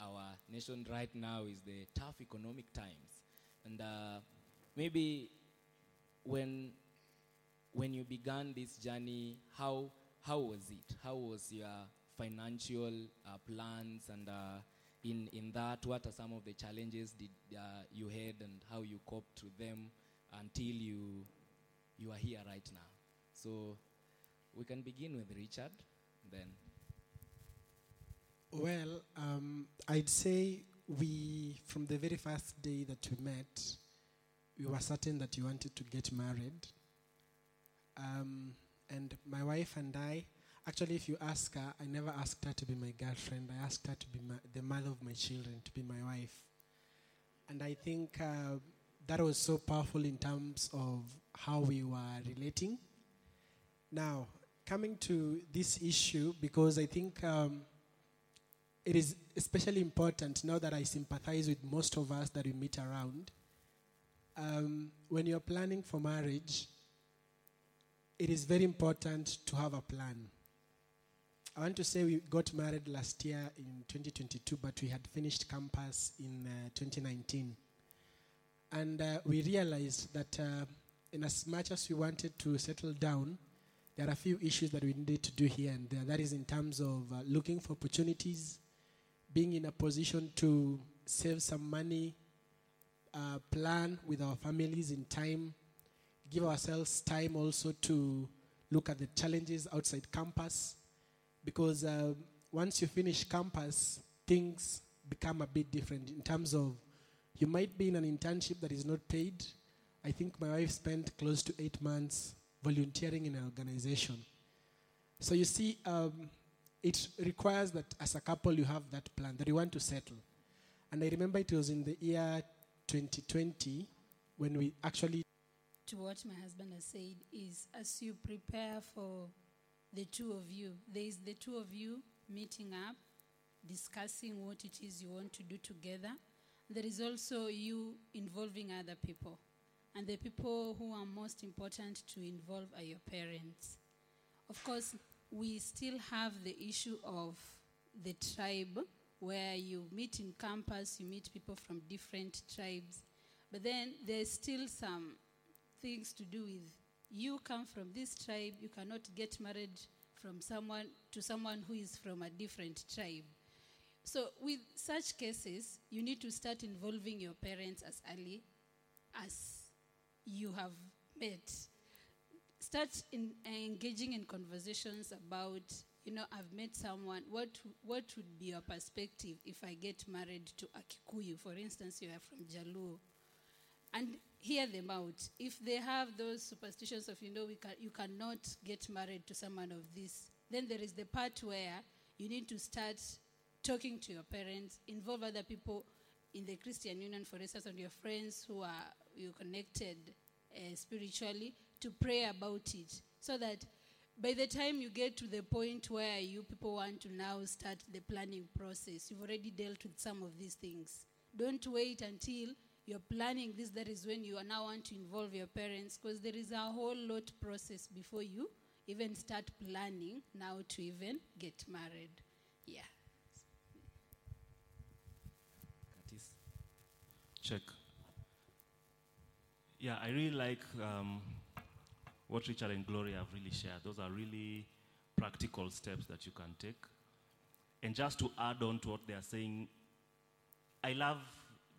our nation right now is the tough economic times. And uh, maybe when, when you began this journey, how, how was it? How was your financial uh, plans? And uh, in, in that, what are some of the challenges did, uh, you had and how you coped to them until you, you are here right now? So we can begin with Richard, then. Well, um, I'd say we, from the very first day that we met, we were certain that you wanted to get married. Um, and my wife and I, actually, if you ask her, I never asked her to be my girlfriend. I asked her to be my, the mother of my children, to be my wife. And I think uh, that was so powerful in terms of how we were relating. Now, coming to this issue, because I think um, it is especially important now that I sympathize with most of us that we meet around. Um, when you're planning for marriage, it is very important to have a plan. I want to say we got married last year in 2022, but we had finished campus in uh, 2019. And uh, we realized that uh, in as much as we wanted to settle down, there are a few issues that we needed to do here and there. That is in terms of uh, looking for opportunities, being in a position to save some money, uh, plan with our families in time, give ourselves time also to look at the challenges outside campus. Because uh, once you finish campus, things become a bit different in terms of you might be in an internship that is not paid. I think my wife spent close to eight months volunteering in an organization. So you see, um, it requires that as a couple you have that plan that you want to settle. And I remember it was in the year 2020 when we actually. To what my husband has said is as you prepare for the two of you, there is the two of you meeting up, discussing what it is you want to do together. There is also you involving other people. And the people who are most important to involve are your parents. Of course, we still have the issue of the tribe where you meet in campus, you meet people from different tribes. But then there's still some things to do with you come from this tribe, you cannot get married from someone to someone who is from a different tribe. So with such cases, you need to start involving your parents as early as you have met. Start in, engaging in conversations about, you know, I've met someone. What what would be your perspective if I get married to a Kikuyu, for instance? You are from Jaluo, and hear them out. If they have those superstitions of, you know, we can, you cannot get married to someone of this, then there is the part where you need to start talking to your parents, involve other people in the Christian Union, for instance, and your friends who are you connected uh, spiritually, to pray about it, so that by the time you get to the point where you people want to now start the planning process, you've already dealt with some of these things. Don't wait until you're planning this. That is when you are now want to involve your parents, because there is a whole lot process before you even start planning now to even get married. Yeah. Check. Yeah, I really like um, what Richard and Gloria have really shared. Those are really practical steps that you can take. And just to add on to what they are saying, I love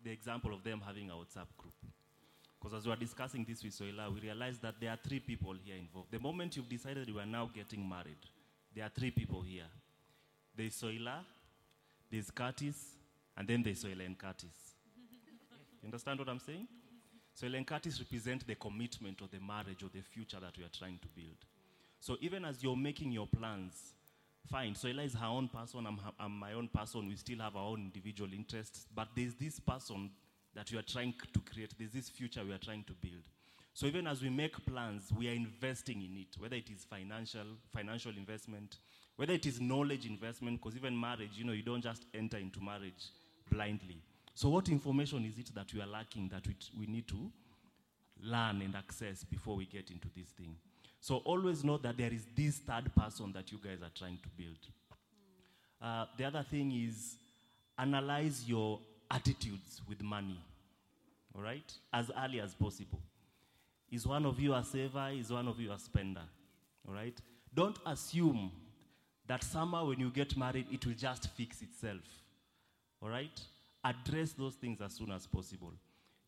the example of them having a WhatsApp group. Because as we were discussing this with Soila, we realized that there are three people here involved. The moment you've decided you are now getting married, there are three people here. There's Soila, there's Curtis, and then there's Soila and Curtis. you understand what I'm saying? Soila and Curtis represent the commitment of the marriage or the future that we are trying to build. So even as you're making your plans, fine, Soila is her own person, I'm, I'm my own person, we still have our own individual interests, but there's this person that we are trying to create, there's this future we are trying to build. So even as we make plans, we are investing in it, whether it is financial, financial investment, whether it is knowledge investment, because even marriage, you know, you don't just enter into marriage blindly. So what information is it that we are lacking that we, we need to learn and access before we get into this thing? So always know that there is this third person that you guys are trying to build. Uh, the other thing is analyze your attitudes with money, all right, as early as possible. Is one of you a saver? Is one of you a spender? All right? Don't assume that somehow when you get married, it will just fix itself. All right? Address those things as soon as possible.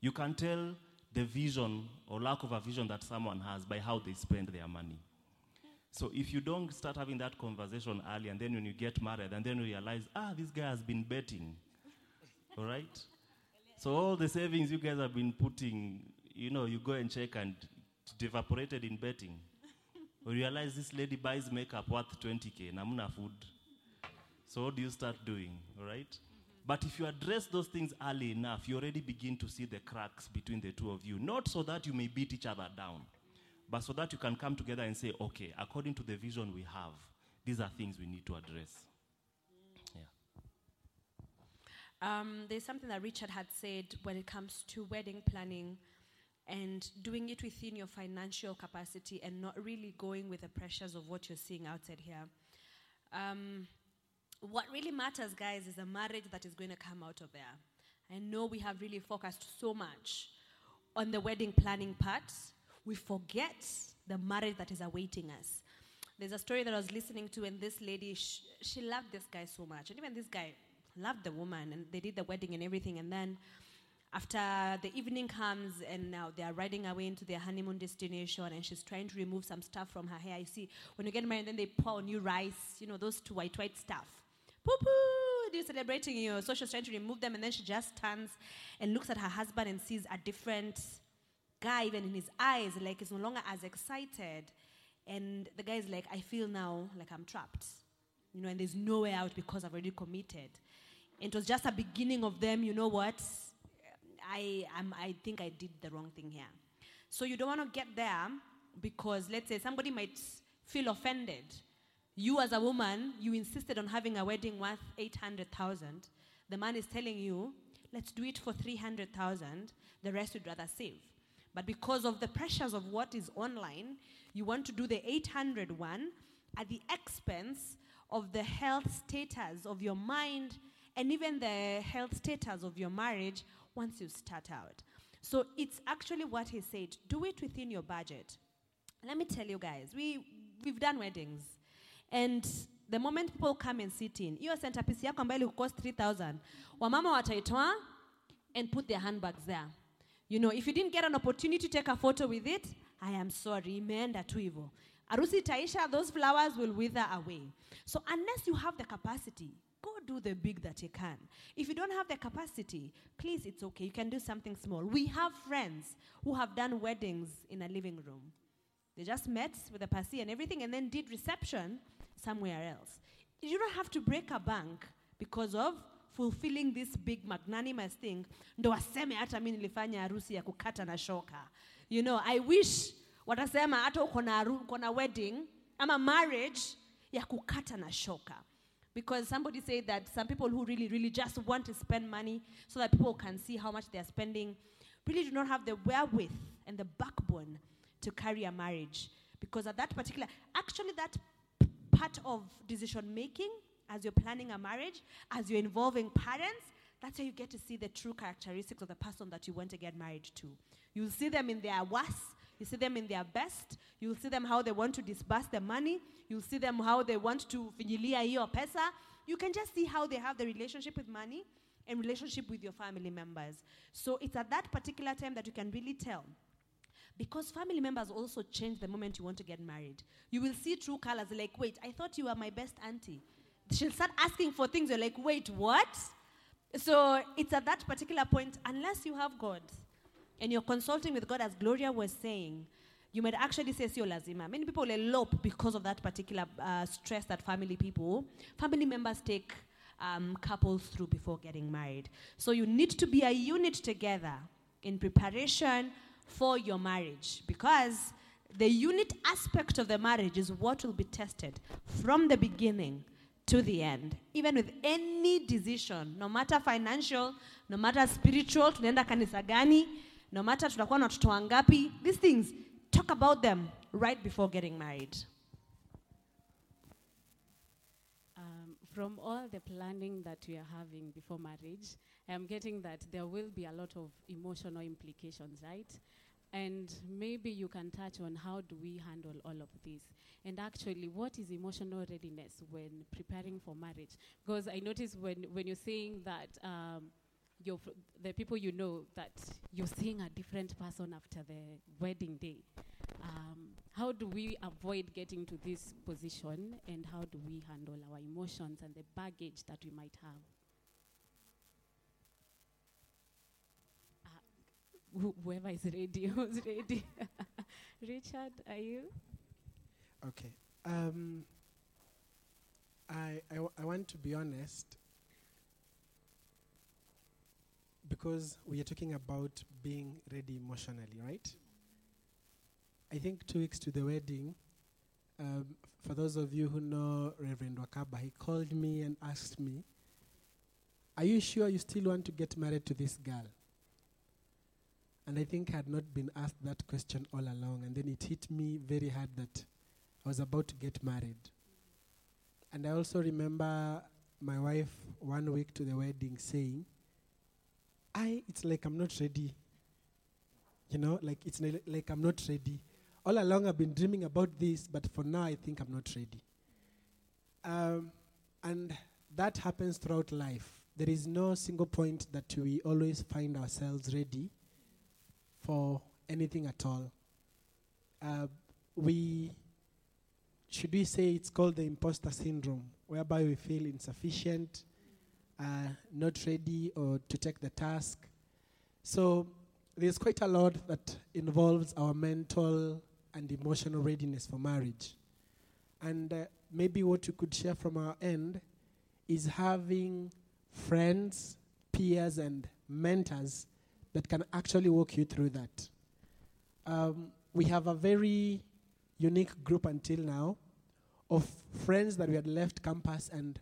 You can tell the vision or lack of a vision that someone has by how they spend their money. So if you don't start having that conversation early and then when you get married and then you realize, ah, this guy has been betting, all right? So all the savings you guys have been putting, you know, you go and check and it evaporated in betting. Or realize this lady buys makeup worth 20k, namuna food. So what do you start doing, all right? But if you address those things early enough, you already begin to see the cracks between the two of you. Not so that you may beat each other down, but so that you can come together and say, okay, according to the vision we have, these are things we need to address. Yeah. Um, there's something that Richard had said when it comes to wedding planning and doing it within your financial capacity and not really going with the pressures of what you're seeing outside here. Um, what really matters, guys, is a marriage that is going to come out of there. I know we have really focused so much on the wedding planning part, we forget the marriage that is awaiting us. There's a story that I was listening to, and this lady, sh- she loved this guy so much. And even this guy loved the woman, and they did the wedding and everything. And then after the evening comes, and now they are riding away into their honeymoon destination, and she's trying to remove some stuff from her hair. You see, when you get married, then they pour on you rice, you know, those two white, white stuff. Poo poo! You're celebrating you. So trying to remove them, and then she just turns and looks at her husband and sees a different guy, even in his eyes, like he's no longer as excited. And the guy is like, I feel now like I'm trapped. You know, and there's no way out because I've already committed. And it was just a beginning of them, you know what? I, am I think I did the wrong thing here. So you don't want to get there because, let's say, somebody might feel offended. You, as a woman, you insisted on having a wedding worth 800,000. The man is telling you, let's do it for 300,000. The rest you'd rather save. But because of the pressures of what is online, you want to do the 800 one at the expense of the health status of your mind and even the health status of your marriage once you start out. So it's actually what he said do it within your budget. Let me tell you guys, we, we've done weddings. And the moment people come and sit in, hiyo centerpiece yako ambayo cost 3000 wamama wataitoa and put their handbags there. You know, if you didn't get an opportunity to take a photo with it, I am sorry, imeenda tu hivyo. Arusi itaisha, those flowers will wither away. So unless you have the capacity, go do the big that you can. If you don't have the capacity, please, it's okay. You can do something small. We have friends who have done weddings in a living room. They just met with a pasi and everything and then did reception somewhere else. You don't have to break a bank because of fulfilling this big magnanimous thing. Ndo waseme hata mi nilifanya harusi ya kukata na shoka. You know i wish watasema hata uko na, uko na wedding ama marriage ya kukata na shoka. Because somebody said that some people who really really just want to spend money so that people can see how much they're spending really do not have the wherewith and the backbone to carry a marriage. Because at that particular actually that part of decision making as you're planning a marriage, as you're involving parents, that's how you get to see the true characteristics of the person that you want to get married to. You'll see them in their worst, you see them in their best, you'll see them how they want to disburse the money, you'll see them how they want to finyilia hiyo pesa. You can just see how they have the relationship with money and relationship with your family members. So it's at that particular time that you can really tell because family members also change the moment you want to get married. You will see true colors like, wait, I thought you were my best auntie. She'll start asking for things, you're like, wait, what? So it's at that particular point, unless you have God and you're consulting with God, as Gloria was saying, you might actually say, sio lazima. Many people elope because of that particular uh, stress that family people, family members take um, couples through before getting married. So you need to be a unit together in preparation for your marriage because the unit aspect of the marriage is what will be tested from the beginning to the end. Even with any decision no matter financial no matter spiritual tunaenda kanisa gani no matter tutakuwa na watoto wangapi these things talk about them right before getting married Um, from all the planning that we are having before marriage, I'm getting that there will be a lot of emotional implications, right? And maybe you can touch on how do we handle all of this? And actually, what is emotional readiness when preparing for marriage? Because I notice when, when you're saying that um, fr- the people you know that you're seeing a different person after the wedding day. Um, how do we avoid getting to this position, and how do we handle our emotions and the baggage that we might have? Uh, who- whoever is ready, who's ready? Richard, are you? Okay. Um, I, I, w- I want to be honest because we are talking about being ready emotionally, right? I think two weeks to the wedding, um, for those of you who know Reverend Wakaba, he called me and asked me, Are you sure you still want to get married to this girl? And I think I had not been asked that question all along, and then it hit me very hard that I was about to get married. And I also remember my wife one week to the wedding saying, I, it's like I'm not ready. You know, like it's like I'm not ready. All along I've been dreaming about this, but for now I think I'm not ready. Um, and that happens throughout life. There is no single point that we always find ourselves ready for anything at all. Uh, we should we say it's called the imposter syndrome, whereby we feel insufficient, uh, not ready, or to take the task. So there's quite a lot that involves our mental and emotional readiness for marriage. And uh, maybe what you could share from our end is having friends, peers, and mentors that can actually walk you through that. Um, we have a very unique group until now of friends that we had left campus and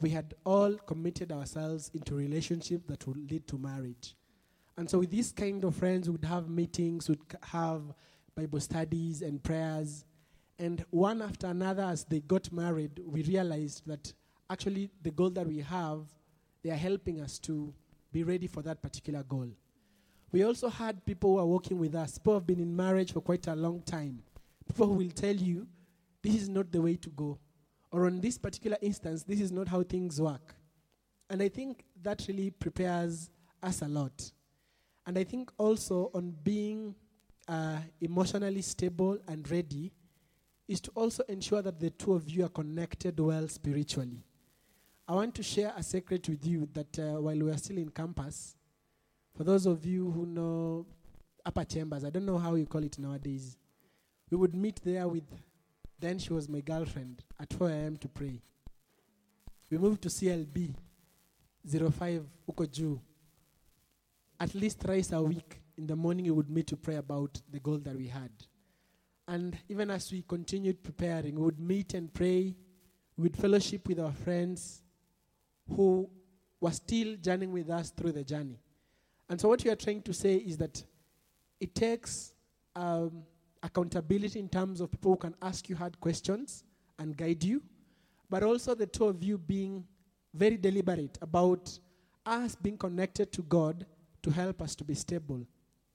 we had all committed ourselves into relationships that would lead to marriage. And so with these kind of friends, we'd have meetings, we'd have Bible studies and prayers. And one after another, as they got married, we realized that actually the goal that we have, they are helping us to be ready for that particular goal. We also had people who are working with us, people who have been in marriage for quite a long time. People who will tell you, this is not the way to go. Or on this particular instance, this is not how things work. And I think that really prepares us a lot. And I think also on being uh, emotionally stable and ready is to also ensure that the two of you are connected well spiritually. I want to share a secret with you that uh, while we are still in campus, for those of you who know upper chambers, I don't know how you call it nowadays, we would meet there with, then she was my girlfriend, at 4 a.m. to pray. We moved to CLB 05 Ukoju. At least thrice a week in the morning we would meet to pray about the goal that we had. And even as we continued preparing, we would meet and pray, we would fellowship with our friends who were still journeying with us through the journey. And so, what we are trying to say is that it takes um, accountability in terms of people who can ask you hard questions and guide you, but also the two of you being very deliberate about us being connected to God to help us to be stable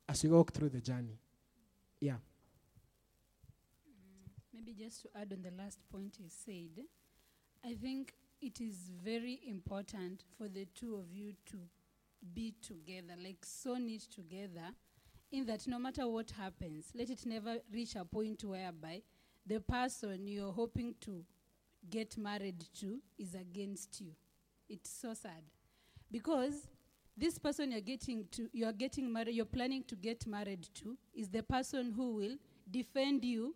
as we walk through the journey. Yeah. Mm, maybe just to add on the last point he said, I think it is very important for the two of you to be together, like so knit together, in that no matter what happens, let it never reach a point whereby the person you're hoping to get married to is against you. It's so sad. Because this person you're getting to you're getting married you're planning to get married to is the person who will defend you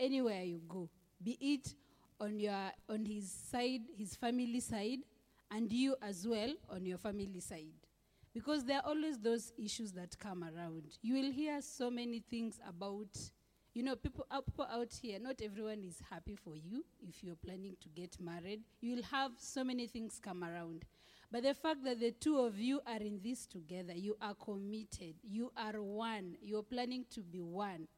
anywhere you go be it on your on his side his family side and you as well on your family side. Because there are always those issues that come around. You will hear so many things about you know people out, people out here not everyone is happy for you if you're planning to get married. You will have so many things come around but the fact that the two of you are in this together you are committed you are one you're planning to be one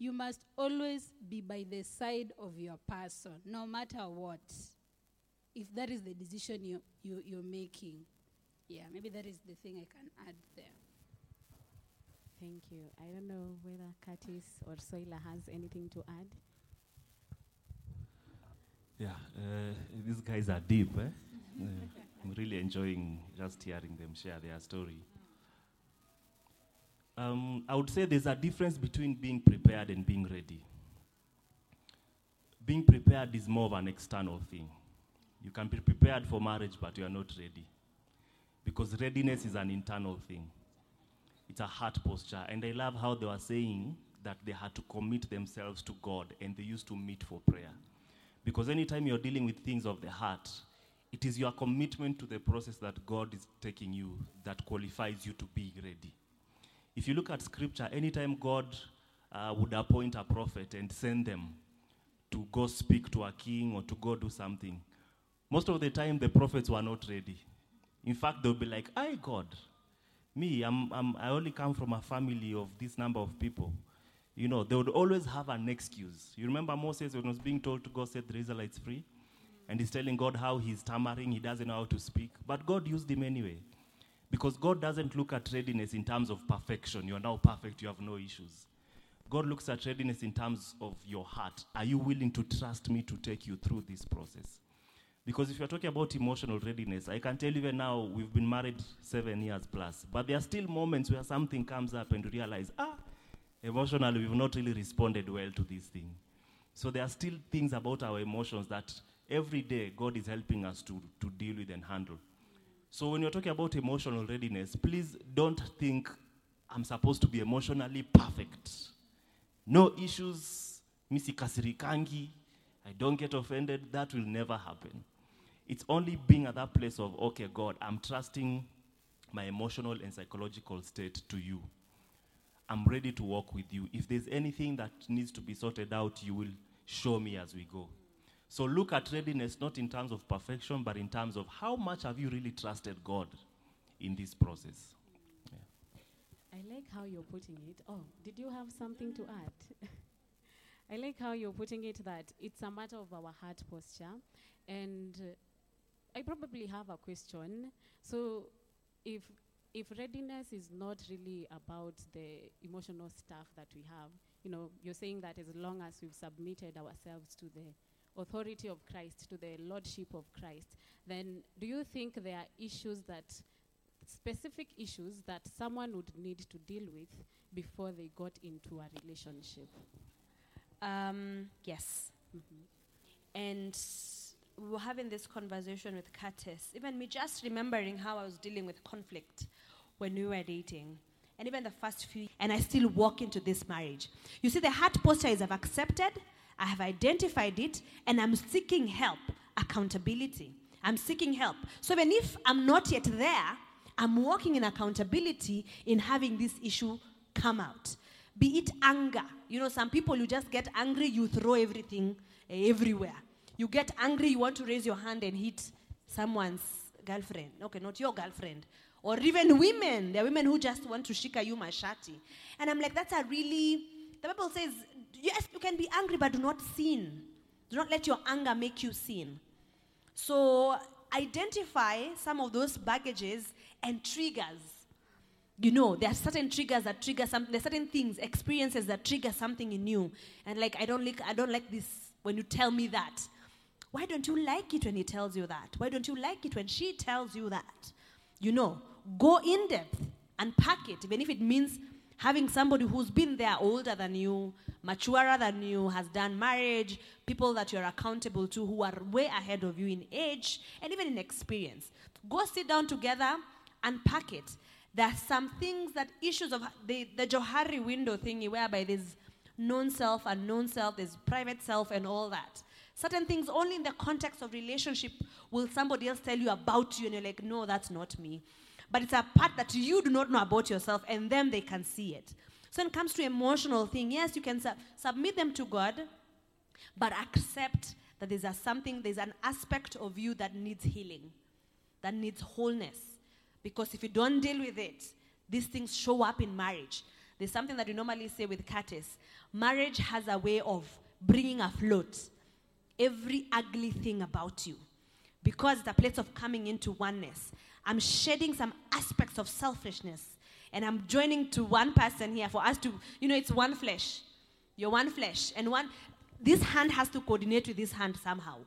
you must always be by the side of your person, no matter what. if that is the decision you, you, you're making. Yeah, maybe that is the thing I can add there. Thank you. I don't know whether Curtis or Soila has anything to add. Yeah, uh, these guys are deep. Eh? Uh, I'm really enjoying just hearing them share their story. Um, I would say there's a difference between being prepared and being ready. Being prepared is more of an external thing. You can be prepared for marriage, but you are not ready. Because readiness is an internal thing, it's a heart posture. And I love how they were saying that they had to commit themselves to God and they used to meet for prayer. Because anytime you're dealing with things of the heart, it is your commitment to the process that God is taking you that qualifies you to be ready. If you look at scripture, anytime God uh, would appoint a prophet and send them to go speak to a king or to go do something, most of the time the prophets were not ready. In fact, they'll be like, I, God, me, I'm, I'm, I only come from a family of this number of people. You know, they would always have an excuse. You remember Moses when he was being told to go set the Israelites free? And he's telling God how he's stammering, he doesn't know how to speak. But God used him anyway. Because God doesn't look at readiness in terms of perfection. You are now perfect, you have no issues. God looks at readiness in terms of your heart. Are you willing to trust me to take you through this process? Because if you're talking about emotional readiness, I can tell you even now we've been married seven years plus, but there are still moments where something comes up and you realize, ah, emotionally we've not really responded well to this thing. So there are still things about our emotions that every day God is helping us to, to deal with and handle. So when you're talking about emotional readiness, please don't think I'm supposed to be emotionally perfect. No issues, misi kasirikangi, I don't get offended, that will never happen. It's only being at that place of, okay, God, I'm trusting my emotional and psychological state to you. I'm ready to walk with you. If there's anything that needs to be sorted out, you will show me as we go. So look at readiness not in terms of perfection, but in terms of how much have you really trusted God in this process. I like how you're putting it. Oh, did you have something to add? I like how you're putting it that it's a matter of our heart posture. And uh, I probably have a question. So, if if readiness is not really about the emotional stuff that we have, you know, you're saying that as long as we've submitted ourselves to the authority of Christ, to the lordship of Christ, then do you think there are issues that, specific issues that someone would need to deal with before they got into a relationship? Um, yes. And we were having this conversation with Curtis, even me just remembering how I was dealing with conflict when we were dating. And even the first few, and I still walk into this marriage. You see, the heart posture is I've accepted, I have identified it, and I'm seeking help, accountability. I'm seeking help. So even if I'm not yet there, I'm walking in accountability in having this issue come out. Be it anger. You know, some people, you just get angry, you throw everything uh, everywhere. You get angry, you want to raise your hand and hit someone's girlfriend. Okay, not your girlfriend. Or even women. There are women who just want to shika you mashati. And I'm like, that's a really, the Bible says, yes, you can be angry, but do not sin. Do not let your anger make you sin. So identify some of those baggages and triggers. You know, there are certain triggers that trigger something. There are certain things, experiences that trigger something in you. And like, I don't like, I don't like this when you tell me that. Why don't you like it when he tells you that? Why don't you like it when she tells you that? You know, go in depth, unpack it, even if it means having somebody who's been there older than you, maturer than you, has done marriage, people that you're accountable to who are way ahead of you in age and even in experience. Go sit down together, unpack it. There are some things that issues of the, the Johari window thingy, whereby there's known self, unknown self, there's private self, and all that. Certain things only in the context of relationship will somebody else tell you about you, and you're like, no, that's not me. But it's a part that you do not know about yourself, and then they can see it. So when it comes to emotional thing, yes, you can submit them to God, but accept that there's a something, there's an aspect of you that needs healing, that needs wholeness. Because if you don't deal with it, these things show up in marriage. There's something that we normally say with Curtis marriage has a way of bringing afloat every ugly thing about you. because it's a place of coming into oneness. I'm shedding some aspects of selfishness and I'm joining to one person here for us to, you know, it's one flesh. You're one flesh. And one, this hand has to coordinate with this hand somehow.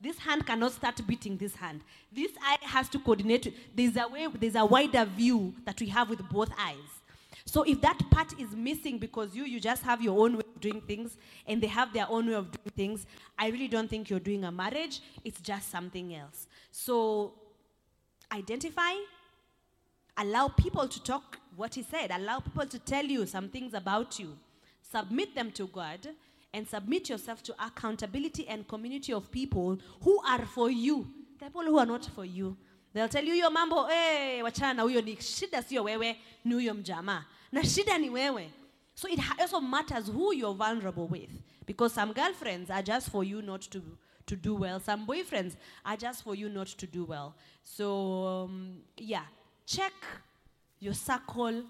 This hand cannot start beating this hand. This eye has to coordinate. There's a way, there's a wider view that we have with both eyes. So if that part is missing because you you just have your own way of doing things and they have their own way of doing things, I really don't think you're doing a marriage. It's just something else. So identify, allow people to talk what he said, allow people to tell you some things about you, submit them to God, and submit yourself to accountability and community of people who are for you. The people who are not for you. They'll tell you your mambo, eh, wachana na huyo ni shida sio wewe, ni huyo mjamaa. Na shida ni wewe. So it also matters who you're vulnerable with. Because some girlfriends are just for you not to, to do well. Some boyfriends are just for you not to do well. So, um, yeah, check your circle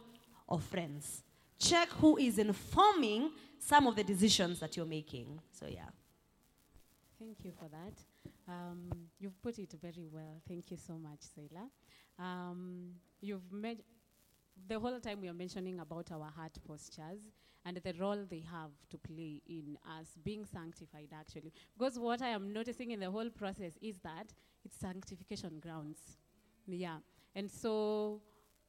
of friends. Check who is informing some of the decisions that you're making. So, yeah. Thank you for that. Um, you've put it very well. Thank you so much, Seila. Um, you've made the whole time we are mentioning about our heart postures and the role they have to play in us being sanctified, actually. Because what I am noticing in the whole process is that it's sanctification grounds. Yeah. And so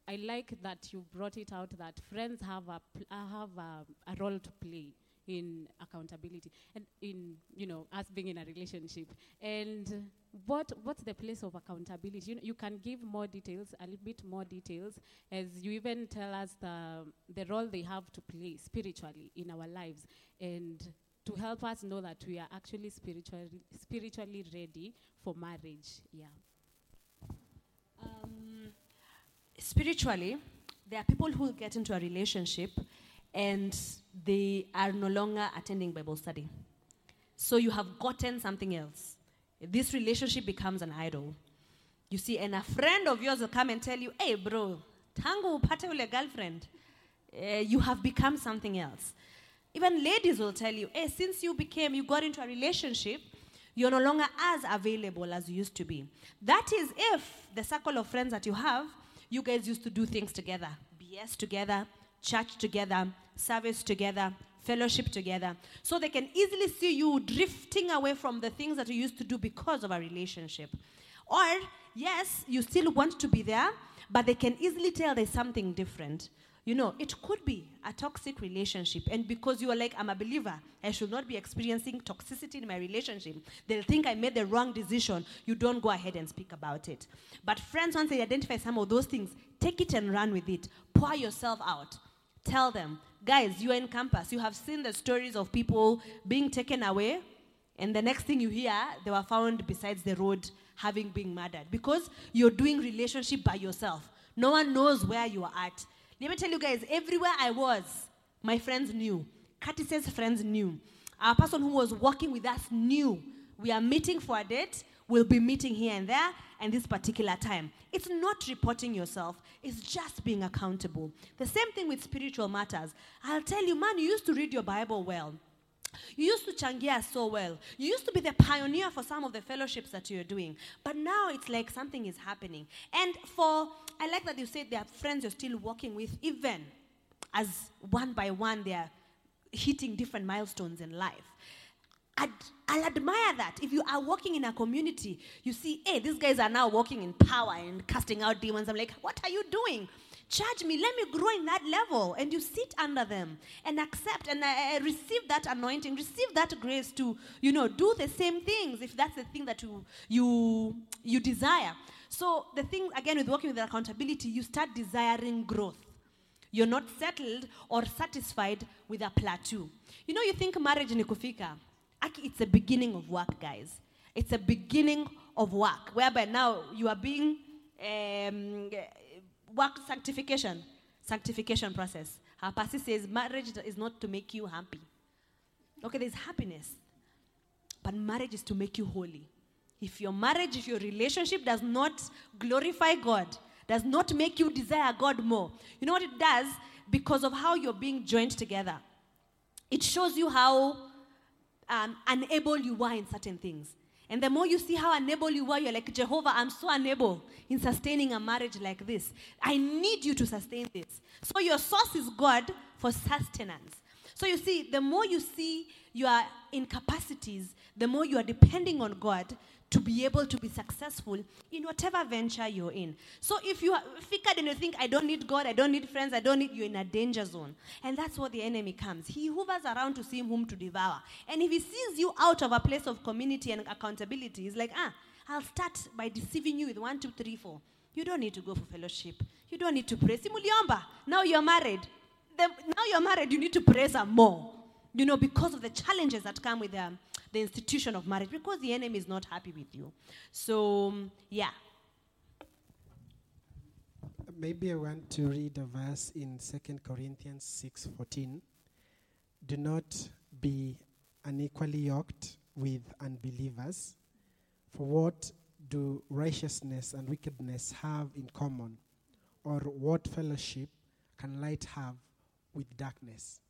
I like that you brought it out that friends have a, pl- have a, a role to play in accountability and in you know us being in a relationship. And what what's the place of accountability? You, know, you can give more details a little bit more details as you even tell us the the role they have to play spiritually in our lives. And to help us know that we are actually spiritually spiritually ready for marriage yeah. Um, spiritually, there are people who get into a relationship and they are no longer attending Bible study. So you have gotten something else. This relationship becomes an idol. You see, and a friend of yours will come and tell you, hey, bro, tangu upate ule girlfriend, uh, you have become something else. Even ladies will tell you, hey, since you became, you got into a relationship, you're no longer as available as you used to be. That is if the circle of friends that you have, you guys used to do things together, BS together, church together, service together, fellowship together. So they can easily see you drifting away from the things that you used to do because of a relationship. Or, yes, you still want to be there, but they can easily tell there's something different. You know, it could be a toxic relationship. And because you are like, I'm a believer, I should not be experiencing toxicity in my relationship. They'll think I made the wrong decision. You don't go ahead and speak about it. But friends, once they identify some of those things, take it and run with it. Pour yourself out. Tell them, guys, you are in campus. You have seen the stories of people being taken away, and the next thing you hear, they were found besides the road having been murdered because you're doing relationship by yourself. No one knows where you are at. Let me tell you guys, everywhere I was, my friends knew. Curtis's friends knew. Our person who was working with us knew. We are meeting for a date. We'll be meeting here and there and this particular time. It's not reporting yourself, it's just being accountable. The same thing with spiritual matters. I'll tell you, man, you used to read your Bible well. You used to changia so well. You used to be the pioneer for some of the fellowships that you're doing. But now it's like something is happening. And for, I like that you said there are friends you're still working with, even as one by one they're hitting different milestones in life. I'd, I'll admire that. If you are working in a community, you see, hey, these guys are now walking in power and casting out demons. I'm like, what are you doing? Charge me, let me grow in that level. And you sit under them and accept and uh, receive that anointing, receive that grace to, you know, do the same things if that's the thing that you, you, you desire. So the thing, again, with working with accountability, you start desiring growth. You're not settled or satisfied with a plateau. You know, you think marriage ni kufika. It's a beginning of work, guys. It's a beginning of work, whereby now you are being um, work sanctification, sanctification process. Our pastor says marriage is not to make you happy. Okay, there's happiness, but marriage is to make you holy. If your marriage, if your relationship does not glorify God, does not make you desire God more, you know what it does? Because of how you're being joined together, it shows you how um, unable you are in certain things. And the more you see how unable you are, you're like, Jehovah, I'm so unable in sustaining a marriage like this. I need you to sustain this. So your source is God for sustenance. So you see, the more you see your incapacities, the more you are depending on God to be able to be successful in whatever venture you're in. So if you are figured and you think, I don't need God, I don't need friends, I don't need, you're in a danger zone. And that's what the enemy comes. He hovers around to see whom to devour. And if he sees you out of a place of community and accountability, he's like, ah, I'll start by deceiving you with one, two, three, four. You don't need to go for fellowship. You don't need to pray. Simuliomba. Now you're married. The, now you're married, you need to pray some more. You know, because of the challenges that come with um, the institution of marriage, because the enemy is not happy with you. So, um, yeah. Maybe I want to read a verse in 2 Corinthians 6:14. Do not be unequally yoked with unbelievers. For what do righteousness and wickedness have in common? Or what fellowship can light have with darkness?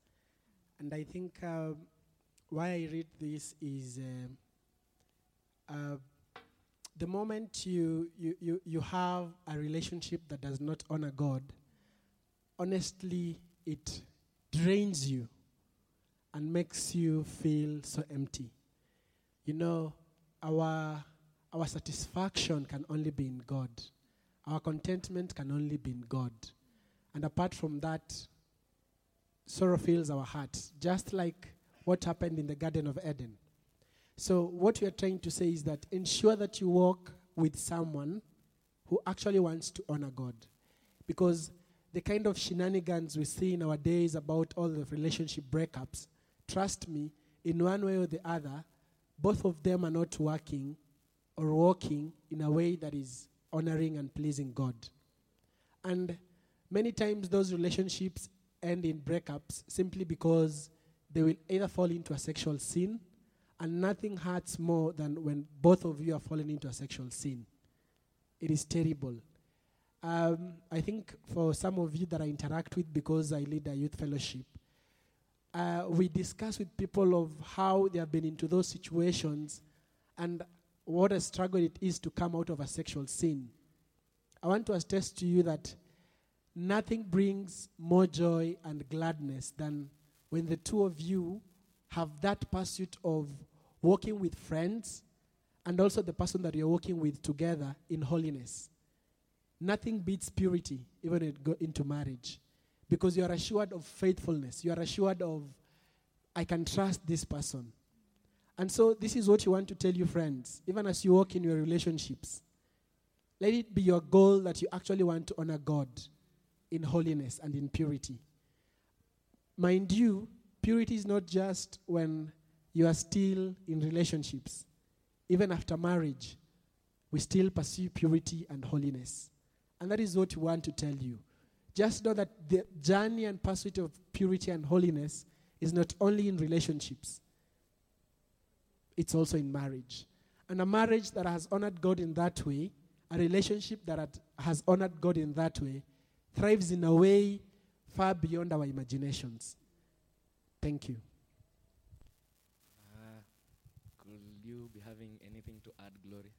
And I think uh, why I read this is um uh, the moment you, you, you, you have a relationship that does not honor God, honestly, it drains you and makes you feel so empty. You know, our, our satisfaction can only be in God, our contentment can only be in God. And apart from that, sorrow fills our hearts, just like what happened in the Garden of Eden. So, what we are trying to say is that ensure that you walk with someone who actually wants to honor God. Because the kind of shenanigans we see in our days about all the relationship breakups, trust me, in one way or the other, both of them are not working or walking in a way that is honoring and pleasing God. And many times those relationships end in breakups simply because they will either fall into a sexual sin, and nothing hurts more than when both of you are falling into a sexual sin. It is terrible. Um, I think for some of you that I interact with because I lead a youth fellowship, uh, we discuss with people of how they have been into those situations and what a struggle it is to come out of a sexual sin. I want to attest to you that nothing brings more joy and gladness than when the two of you have that pursuit of walking with friends and also the person that you're working with together in holiness. Nothing beats purity, even when it go into marriage, because you are assured of faithfulness. You are assured of, I can trust this person. And so, this is what you want to tell your friends, even as you walk in your relationships. Let it be your goal that you actually want to honor God in holiness and in purity. Mind you, purity is not just when you are still in relationships. Even after marriage, we still pursue purity and holiness. And that is what we want to tell you. Just know that the journey and pursuit of purity and holiness is not only in relationships, it's also in marriage. And a marriage that has honored God in that way, a relationship that has honored God in that way, thrives in a way far beyond our imaginations. Thank you. Uh, could you be having anything to add, Glory?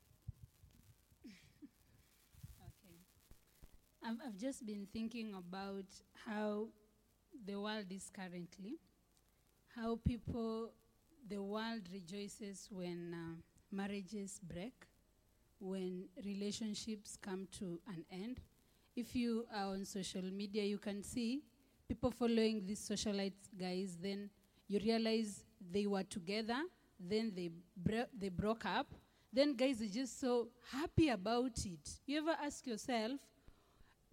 Okay. I've, I've just been thinking about how the world is currently, how people, the world rejoices when uh, marriages break, when relationships come to an end. If you are on social media, you can see people following these socialite guys, then you realize they were together, then they, bro- they broke up, then guys are just so happy about it. You ever ask yourself,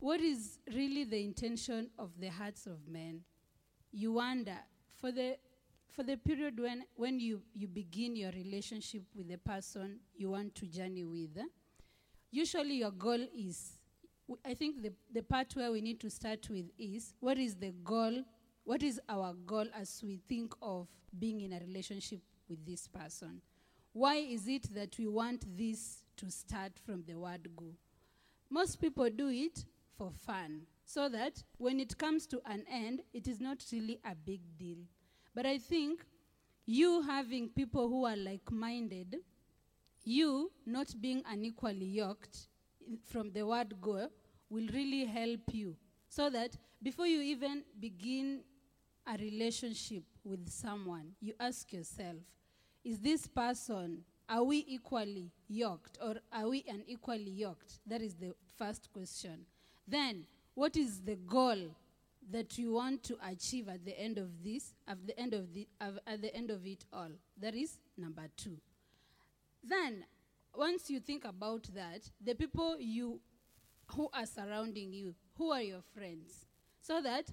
what is really the intention of the hearts of men? You wonder, for the, for the period when, when you, you begin your relationship with the person you want to journey with, usually your goal is I think the, the part where we need to start with is what is the goal? What is our goal as we think of being in a relationship with this person? Why is it that we want this to start from the word go? Most people do it for fun, so that when it comes to an end, it is not really a big deal. But I think you having people who are like minded you not being unequally yoked from the word go will really help you so that before you even begin a relationship with someone you ask yourself is this person are we equally yoked or are we unequally yoked? That is the first question. Then what is the goal that you want to achieve at the end of this at the end of the at the end of it all? That is number 2 then once you think about that the people you who are surrounding you who are your friends. So that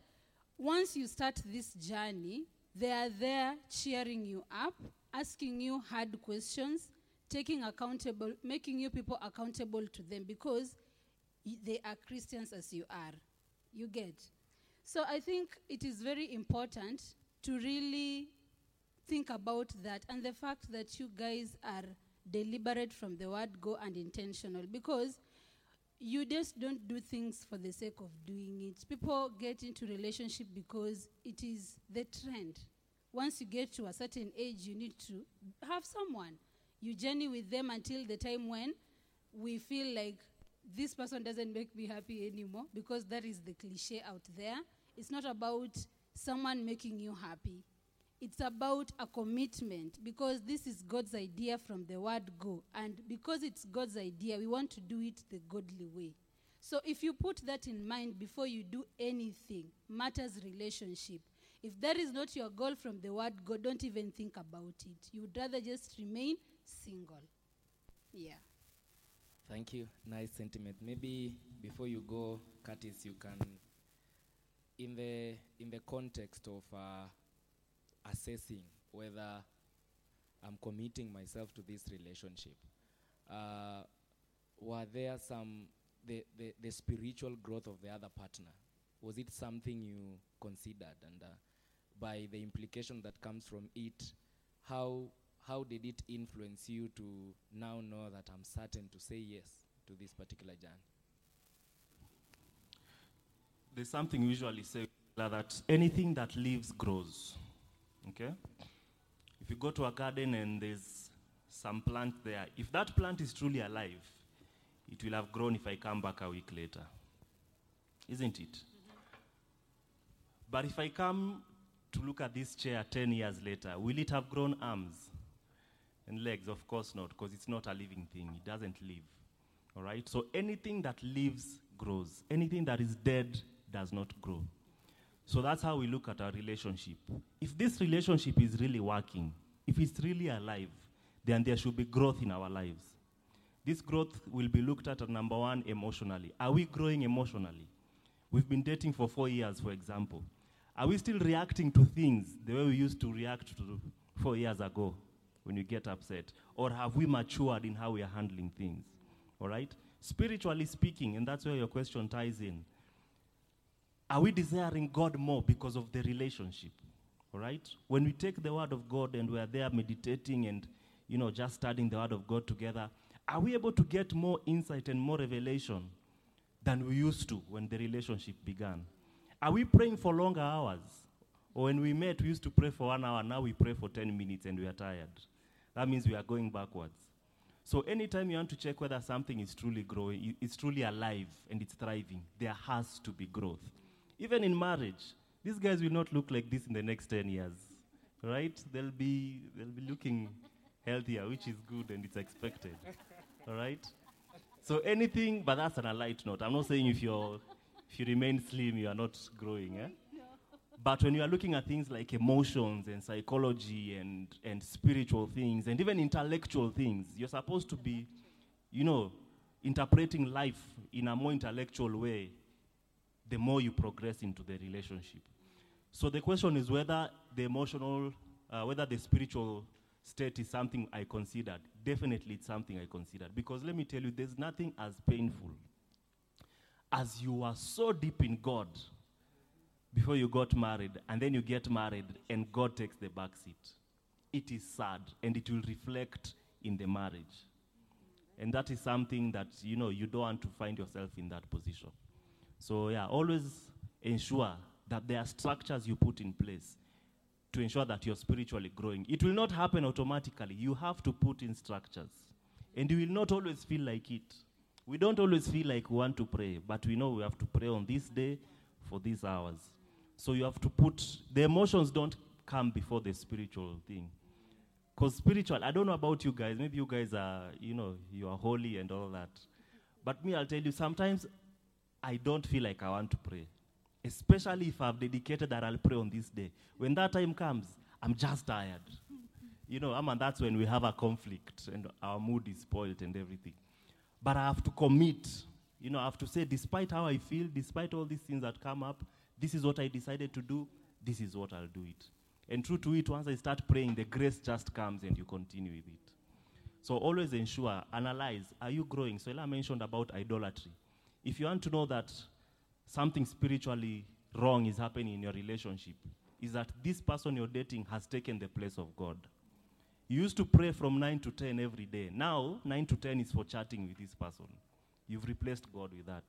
once you start this journey they are there cheering you up asking you hard questions taking accountable making you people accountable to them because they are christians as you are. You get. So i think it is very important to really think about that and the fact that you guys are deliberate from the word go and intentional. Because you just don't do things for the sake of doing it. People get into relationship because it is the trend. Once you get to a certain age you need to have someone. You journey with them until the time when we feel like this person doesn't make me happy anymore because that is the cliche out there. It's not about someone making you happy it's about a commitment because this is God's idea from the word go. And because it's God's idea, we want to do it the godly way. So if you put that in mind before you do anything, matters relationship. If that is not your goal from the word go, don't even think about it. You would rather just remain single. Yeah. Thank you. Nice sentiment. Maybe before you go, Curtis, you can, in the in the context of uh, assessing whether I'm committing myself to this relationship, uh, were there some the, the the spiritual growth of the other partner? Was it something you considered, and uh, by the implication that comes from it, how how did it influence you to now know that I'm certain to say yes to this particular journey? There's something usually say that anything that lives grows. Okay? If you go to a garden and there's some plant there, if that plant is truly alive, it will have grown if I come back a week later. Isn't it? But if I come to look at this chair 10 years later, will it have grown arms and legs? Of course not, because it's not a living thing. It doesn't live. All right? So anything that lives grows. Anything that is dead does not grow. So that's how we look at our relationship. If this relationship is really working, if it's really alive, then there should be growth in our lives. This growth will be looked at at number one, emotionally. Are we growing emotionally? We've been dating for four years, for example. Are we still reacting to things the way we used to react to four years ago when you get upset? Or have we matured in how we are handling things? All right? Spiritually speaking, and that's where your question ties in. Are we desiring God more because of the relationship? All right? When we take the word of God and we are there meditating and you know just studying the word of God together, are we able to get more insight and more revelation than we used to when the relationship began? Are we praying for longer hours? Or when we met, we used to pray for one hour, now we pray for 10 minutes and we are tired. That means we are going backwards. So anytime you want to check whether something is truly growing, it's truly alive and it's thriving, there has to be growth. Even in marriage, these guys will not look like this in the next 10 years, right? They'll be, they'll be looking healthier, which is good and it's expected, all right? So anything, but that's on a light note. I'm not saying if you're, if you remain slim, you are not growing, eh? But when you are looking at things like emotions and psychology and, and spiritual things and even intellectual things, you're supposed to be, you know, interpreting life in a more intellectual way the more you progress into the relationship. So the question is whether the emotional, uh, whether the spiritual state is something I considered. Definitely it's something I considered. Because let me tell you, there's nothing as painful as you are so deep in God before you got married, and then you get married, and God takes the back seat. It is sad, and it will reflect in the marriage. And that is something that, you know, you don't want to find yourself in that position. So, yeah, always ensure that there are structures you put in place to ensure that you're spiritually growing. It will not happen automatically. You have to put in structures. And you will not always feel like it. We don't always feel like we want to pray, but we know we have to pray on this day for these hours. So you have to put the emotions don't come before the spiritual thing. Because spiritual, I don't know about you guys. Maybe you guys are, you know, you are holy and all that. But me, I'll tell you, sometimes I don't feel like I want to pray. Especially if I've dedicated that I'll pray on this day. When that time comes, I'm just tired. You know, I that's when we have a conflict and our mood is spoiled and everything. But I have to commit. You know, I have to say, despite how I feel, despite all these things that come up, this is what I decided to do, this is what I'll do it. And true to it, once I start praying, the grace just comes and you continue with it. So always ensure, analyze, are you growing? So Ella mentioned about idolatry. If you want to know that something spiritually wrong is happening in your relationship, is that this person you're dating has taken the place of God. You used to pray from 9 to 10 every day. Now, 9 to 10 is for chatting with this person. You've replaced God with that.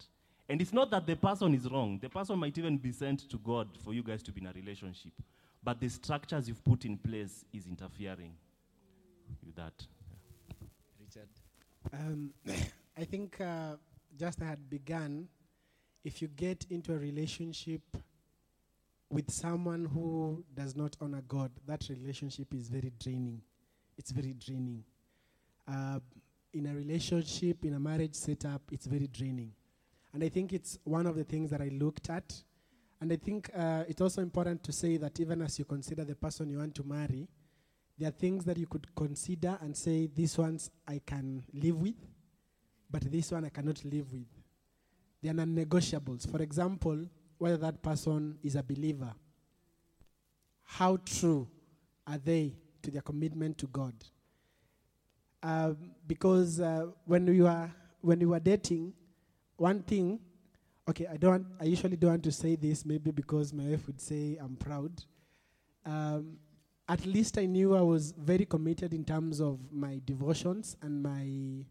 And it's not that the person is wrong. The person might even be sent to God for you guys to be in a relationship. But the structures you've put in place is interfering with that. Richard. Um, I think uh, just had begun, if you get into a relationship with someone who does not honor God, that relationship is very draining. It's very draining. Uh, in a relationship, in a marriage setup, it's very draining. And I think it's one of the things that I looked at. And I think uh, it's also important to say that even as you consider the person you want to marry, there are things that you could consider and say, these ones I can live with, but this one I cannot live with. They are non negotiables. For example, whether that person is a believer. How true are they to their commitment to God? Um, because uh, when we were when we were dating, one thing, okay, I don't. I usually don't want to say this, maybe because my wife would say I'm proud. Um, at least I knew I was very committed in terms of my devotions and my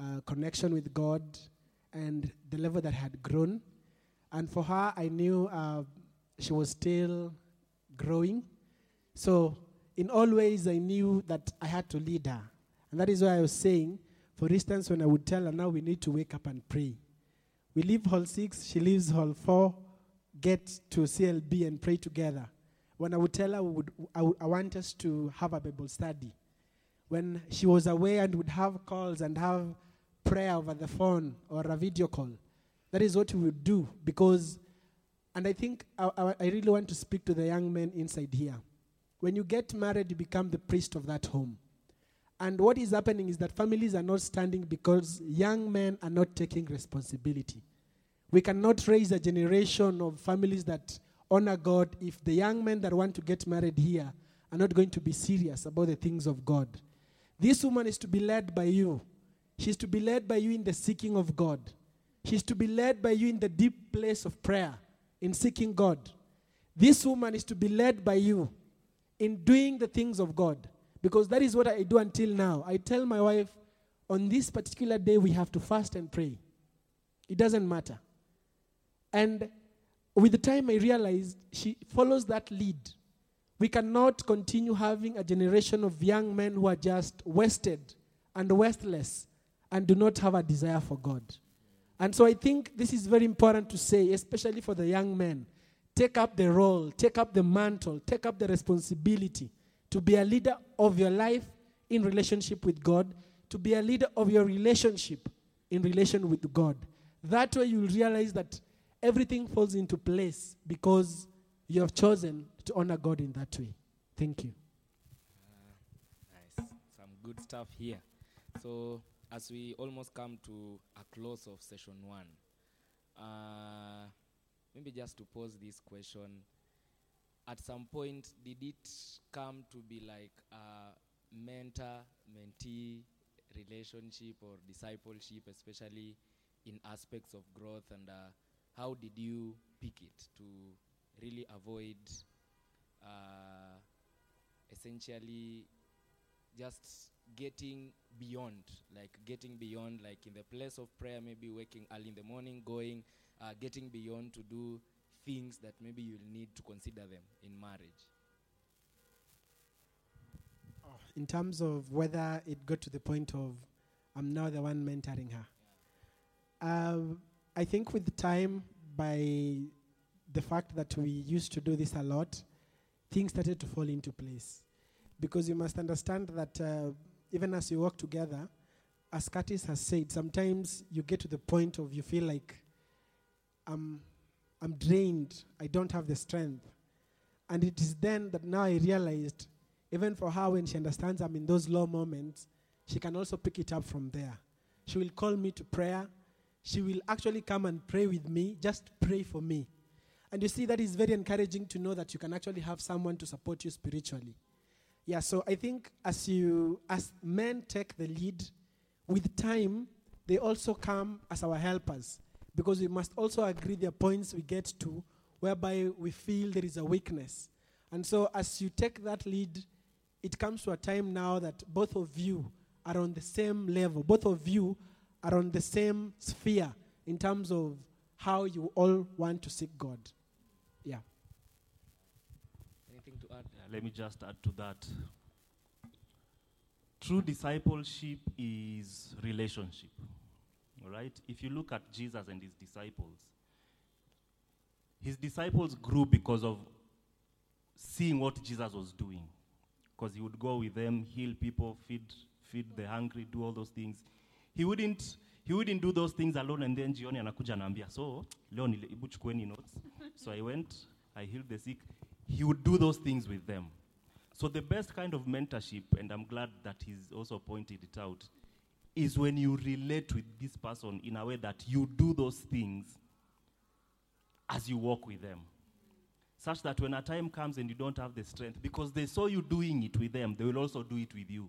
uh, connection with God and the level that had grown. And for her, I knew uh, she was still growing. So, in all ways, I knew that I had to lead her. And that is why I was saying, for instance, when I would tell her, now we need to wake up and pray. We leave hall six, she leaves hall four, get to CLB and pray together. When I would tell her, would, I, would, I want us to have a Bible study. When she was away and would have calls and have prayer over the phone or a video call, that is what we would do because, and I think I, I, I really want to speak to the young men inside here. When you get married, you become the priest of that home. And what is happening is that families are not standing because young men are not taking responsibility. We cannot raise a generation of families that honor God if the young men that want to get married here are not going to be serious about the things of God. This woman is to be led by you. She's to be led by you in the seeking of God. She's to be led by you in the deep place of prayer, in seeking God. This woman is to be led by you in doing the things of God. Because that is what I do until now. I tell my wife, on this particular day, we have to fast and pray. It doesn't matter. And with the time, I realized she follows that lead. We cannot continue having a generation of young men who are just wasted and wasteless and do not have a desire for God. And so I think this is very important to say, especially for the young men. Take up the role, take up the mantle, take up the responsibility to be a leader of your life in relationship with God, to be a leader of your relationship in relation with God. That way you'll realize that everything falls into place because you have chosen to honor God in that way. Thank you. Uh, nice. Some good stuff here. So, as we almost come to a close of session one, uh, maybe just to pose this question at some point, did it come to be like a mentor mentee relationship or discipleship, especially in aspects of growth? And uh, how did you pick it to really avoid uh, essentially just getting beyond, like getting beyond, like in the place of prayer, maybe waking early in the morning, going, uh, getting beyond to do things that maybe you'll need to consider them in marriage? In terms of whether it got to the point of I'm now the one mentoring her. Um, I think with time, by the fact that we used to do this a lot, things started to fall into place. Because you must understand that uh, even as you work together, as Curtis has said, sometimes you get to the point of you feel like I'm, I'm drained, I don't have the strength. And it is then that now I realized, even for her, when she understands I'm in those low moments, she can also pick it up from there. She will call me to prayer. She will actually come and pray with me, just pray for me. And you see, that is very encouraging to know that you can actually have someone to support you spiritually. Yeah, so I think as you, as men take the lead, with time, they also come as our helpers because we must also agree there are points we get to whereby we feel there is a weakness. And so as you take that lead, it comes to a time now that both of you are on the same level, both of you are on the same sphere in terms of how you all want to seek God. Let me just add to that. True discipleship is relationship. All right? If you look at Jesus and his disciples, his disciples grew because of seeing what Jesus was doing. Because he would go with them, heal people, feed, feed the hungry, do all those things. He wouldn't, he wouldn't do those things alone and then jioni anakuja anaambia, so leo nile- hebu notes. So I went, I healed the sick. He would do those things with them. So the best kind of mentorship, and I'm glad that he's also pointed it out, is when you relate with this person in a way that you do those things as you walk with them. Such that when a time comes and you don't have the strength, because they saw you doing it with them, they will also do it with you.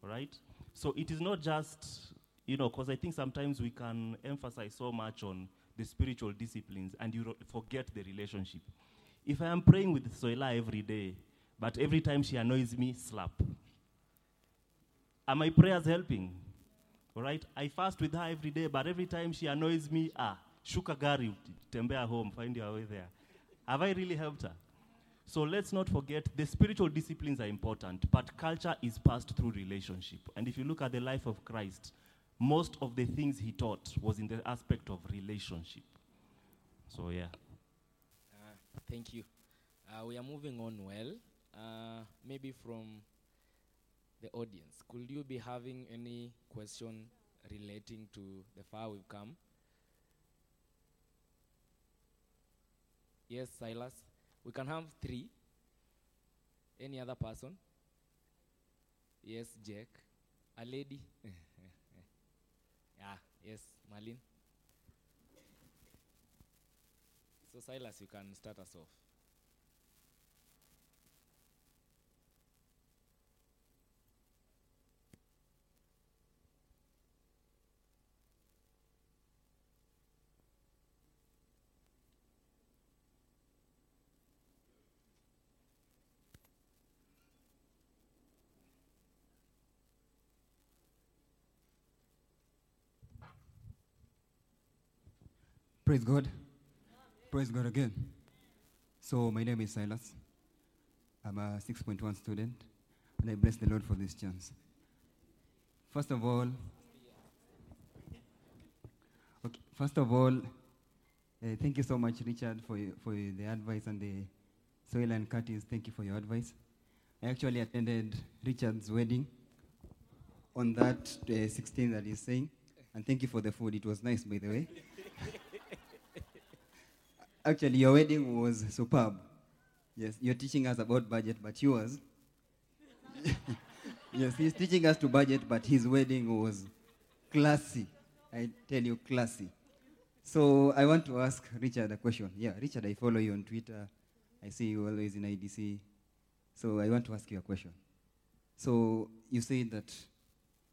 Right? So it is not just, you know, because I think sometimes we can emphasize so much on the spiritual disciplines and you ro- forget the relationship. If I am praying with Soila every day, but every time she annoys me, slap. Are my prayers helping? All right? I fast with her every day, but every time she annoys me, ah, shuka gari, tembea home, find your way there. Have I really helped her? So let's not forget the spiritual disciplines are important, but culture is passed through relationship. And if you look at the life of Christ, most of the things he taught was in the aspect of relationship. So yeah. Thank you. Uh, we are moving on well. Uh, maybe from the audience, could you be having any question relating to the far we've come? Yes, Silas. We can have three. Any other person? Yes, Jack. A lady? yeah, yes, Marlene. So, Silas, you can start us off. Praise God. Praise God again. So, my name is Silas. I'm a 6.1 student, and I bless the Lord for this chance. First of all, okay, first of all, uh, thank you so much, Richard, for, for the advice and the Soila and Curtis. Thank you for your advice. I actually attended Richard's wedding on that uh, 16 that he's saying, and thank you for the food. It was nice, by the way. Actually, your wedding was superb. Yes, you're teaching us about budget, but yours. yes, he's teaching us to budget, but his wedding was classy. I tell you, classy. So I want to ask Richard a question. Yeah, Richard, I follow you on Twitter. I see you always in IDC. So I want to ask you a question. So you say that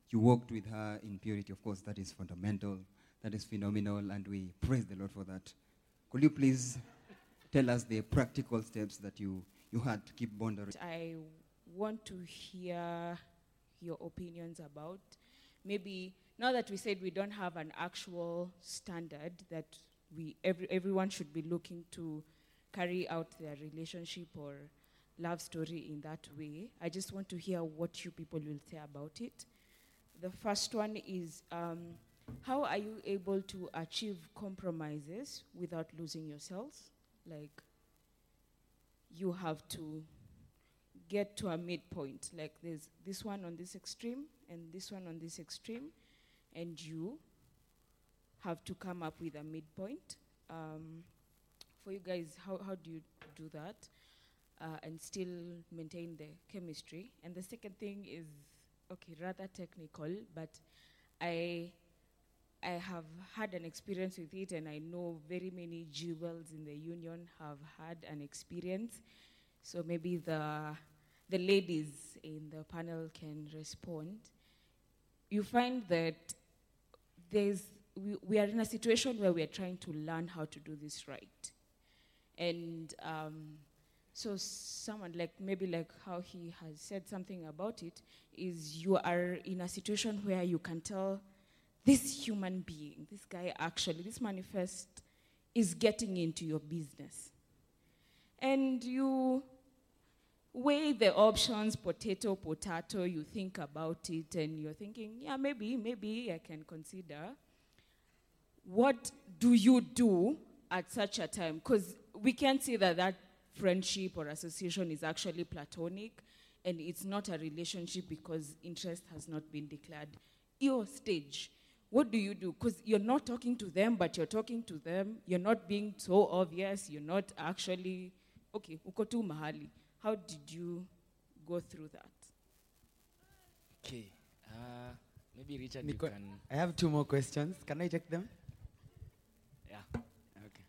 you walked with her in purity. Of course, that is fundamental. That is phenomenal, and we praise the Lord for that. Could you please tell us the practical steps that you, you had to keep boundaries? I want to hear your opinions about maybe now that we said we don't have an actual standard that we every, everyone should be looking to carry out their relationship or love story in that way. I just want to hear what you people will say about it. the first one is um, how are you able to achieve compromises without losing yourselves? Like, you have to get to a midpoint. Like, there's this one on this extreme and this one on this extreme, and you have to come up with a midpoint. Um, for you guys, how, how do you do that uh, and still maintain the chemistry? And the second thing is, okay, rather technical, but I I have had an experience with it, and I know very many jewels in the union have had an experience. So maybe the the ladies in the panel can respond. You find that there's we, we are in a situation where we are trying to learn how to do this right, and um, so someone like maybe like how he has said something about it is you are in a situation where you can tell this human being, this guy actually, this manifest is getting into your business. And you weigh the options potato, potato, you think about it, and you're thinking, yeah, maybe, maybe I can consider. What do you do at such a time? Because we can't say that that friendship or association is actually platonic and it's not a relationship because interest has not been declared. Your stage, what do you do? Because you're not talking to them, but you're talking to them. You're not being so obvious. You're not actually, okay, uko tu mahali. How did you go through that? Okay. Uh, maybe Richard, Nico- you can. I have two more questions. Can I take them? Yeah. Okay.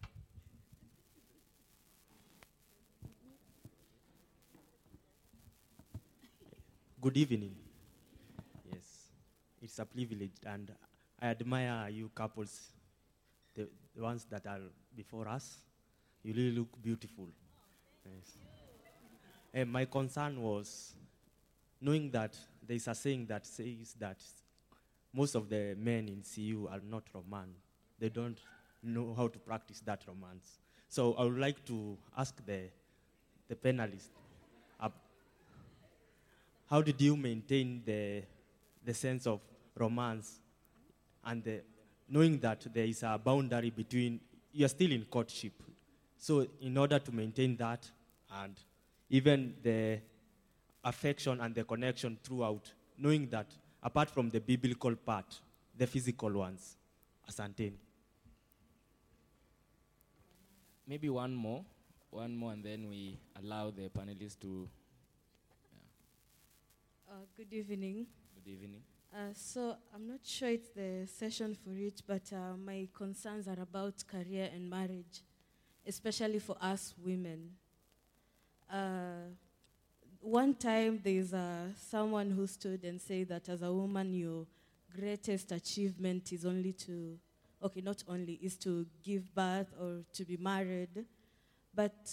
Good evening. Yes, it's a privilege, and I admire you couples, the, the ones that are before us. You really look beautiful. Yes. And my concern was knowing that there is a saying that says that most of the men in CU are not romance. They don't know how to practice that romance. So I would like to ask the, the panelists uh, how did you maintain the, the sense of romance and the, knowing that there is a boundary between, you're still in courtship. So, in order to maintain that and even the affection and the connection throughout, knowing that apart from the biblical part, the physical ones, asanteni. Maybe one more. One more, and then we allow the panelists to. Uh, good evening. Good evening. Uh, so I'm not sure it's the session for it, but uh, my concerns are about career and marriage, especially for us women. Uh, one time there's uh, someone who stood and said that as a woman, your greatest achievement is only to, okay, not only, is to give birth or to be married. But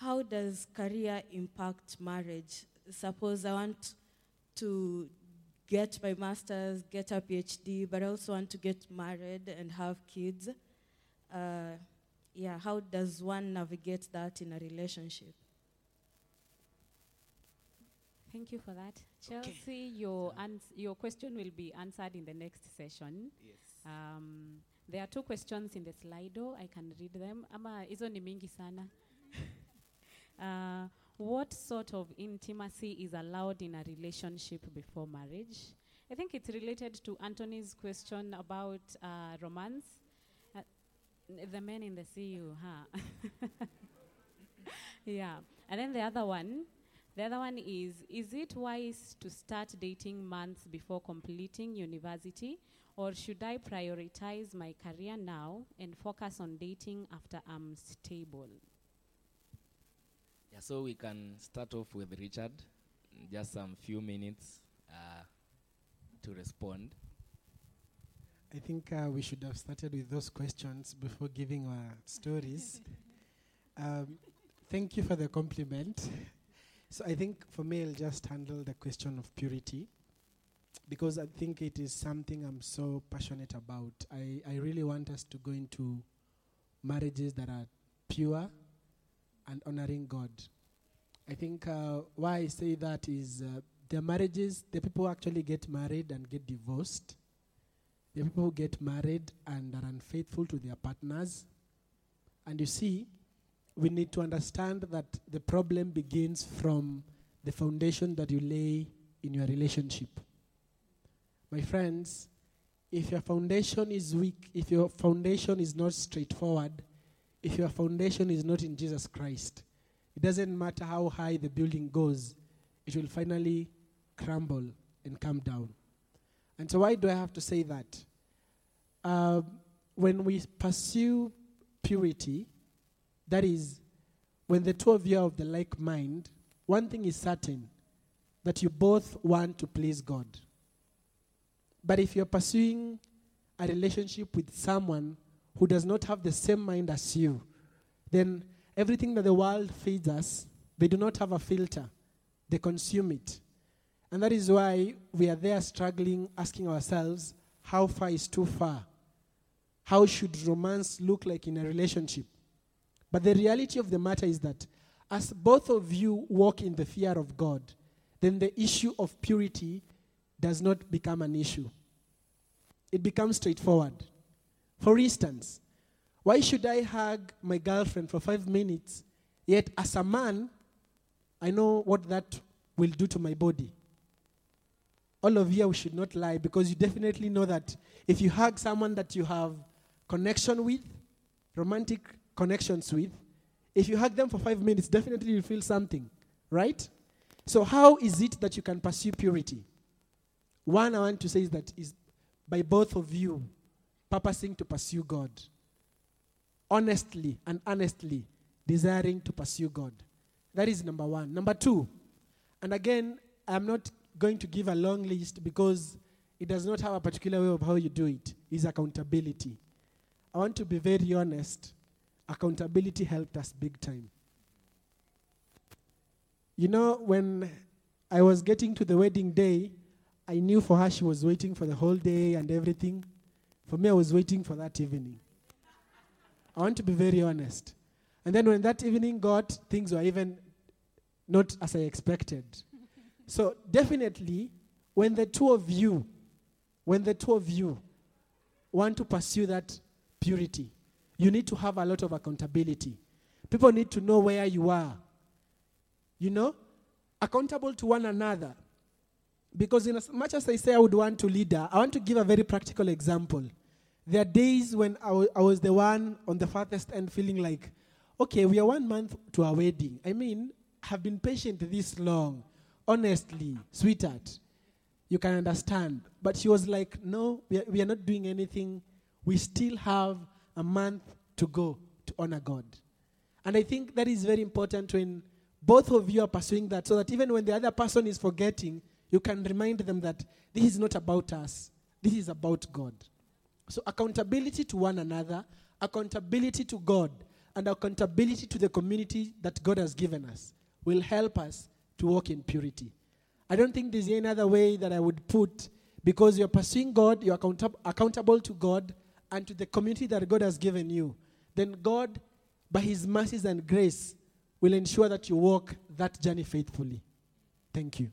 how does career impact marriage? Suppose I want to get my master's, get a PhD, but I also want to get married and have kids. Uh, yeah, how does one navigate that in a relationship? Thank you for that. Chelsea, your, ans- your question will be answered in the next session. Yes. Um, there are two questions in the Slido. I can read them. Ama hizo ni mingi sana. uh, what sort of intimacy is allowed in a relationship before marriage? I think it's related to Anthony's question about uh, romance. Uh, the men in the CU, huh? yeah. And then the other one, the other one is Is it wise to start dating months before completing university, or should I prioritize my career now and focus on dating after I'm stable? Yeah, so we can start off with Richard. Just some few minutes uh, to respond. I think uh, we should have started with those questions before giving our stories. um, thank you for the compliment. So I think for me, I'll just handle the question of purity because I think it is something I'm so passionate about. I, I really want us to go into marriages that are pure and honoring God. I think uh, why I say that is uh, are marriages, the people who actually get married and get divorced. the people who get married and are unfaithful to their partners. And you see, we need to understand that the problem begins from the foundation that you lay in your relationship. My friends, if your foundation is weak, if your foundation is not straightforward, if your foundation is not in Jesus Christ, it doesn't matter how high the building goes, it will finally crumble and come down. And so, why do I have to say that? Um, when we pursue purity, that is, when the two of you are of the like mind, one thing is certain that you both want to please God. But if you're pursuing a relationship with someone who does not have the same mind as you, then everything that the world feeds us, they do not have a filter. They consume it. And that is why we are there struggling, asking ourselves, how far is too far? How should romance look like in a relationship? But the reality of the matter is that as both of you walk in the fear of God, then the issue of purity does not become an issue. It becomes straightforward. For instance, why should I hug my girlfriend for five minutes, yet as a man, I know what that will do to my body? All of you should not lie because you definitely know that if you hug someone that you have connection with, romantic connections with, if you hug them for five minutes, definitely you feel something, right? So, how is it that you can pursue purity? One, I want to say is that is by both of you purposing to pursue God, honestly and honestly desiring to pursue God. That is number one. Number two, and again, I'm not going to give a long list because it does not have a particular way of how you do it, is accountability. I want to be very honest. Accountability helped us big time. You know, when I was getting to the wedding day, I knew for her she was waiting for the whole day and everything. For me, I was waiting for that evening. I want to be very honest. And then when that evening got, things were even not as I expected. so definitely, when the two of you, when the two of you want to pursue that purity, you need to have a lot of accountability. People need to know where you are. You know, accountable to one another. Because in as much as I say I would want to lead her, I want to give a very practical example. There are days when I was the one on the farthest end feeling like, okay, we are one month to our wedding. I mean, have been patient this long. Honestly, sweetheart, you can understand. But she was like, no, we are, we are not doing anything. We still have a month to go to honor God. And I think that is very important when both of you are pursuing that so that even when the other person is forgetting, you can remind them that this is not about us, this is about God. So, accountability to one another, accountability to God, and accountability to the community that God has given us will help us to walk in purity. I don't think there's any other way that I would put because you're pursuing God, you're account- accountable to God and to the community that God has given you. Then God, by His mercies and grace, will ensure that you walk that journey faithfully. Thank you.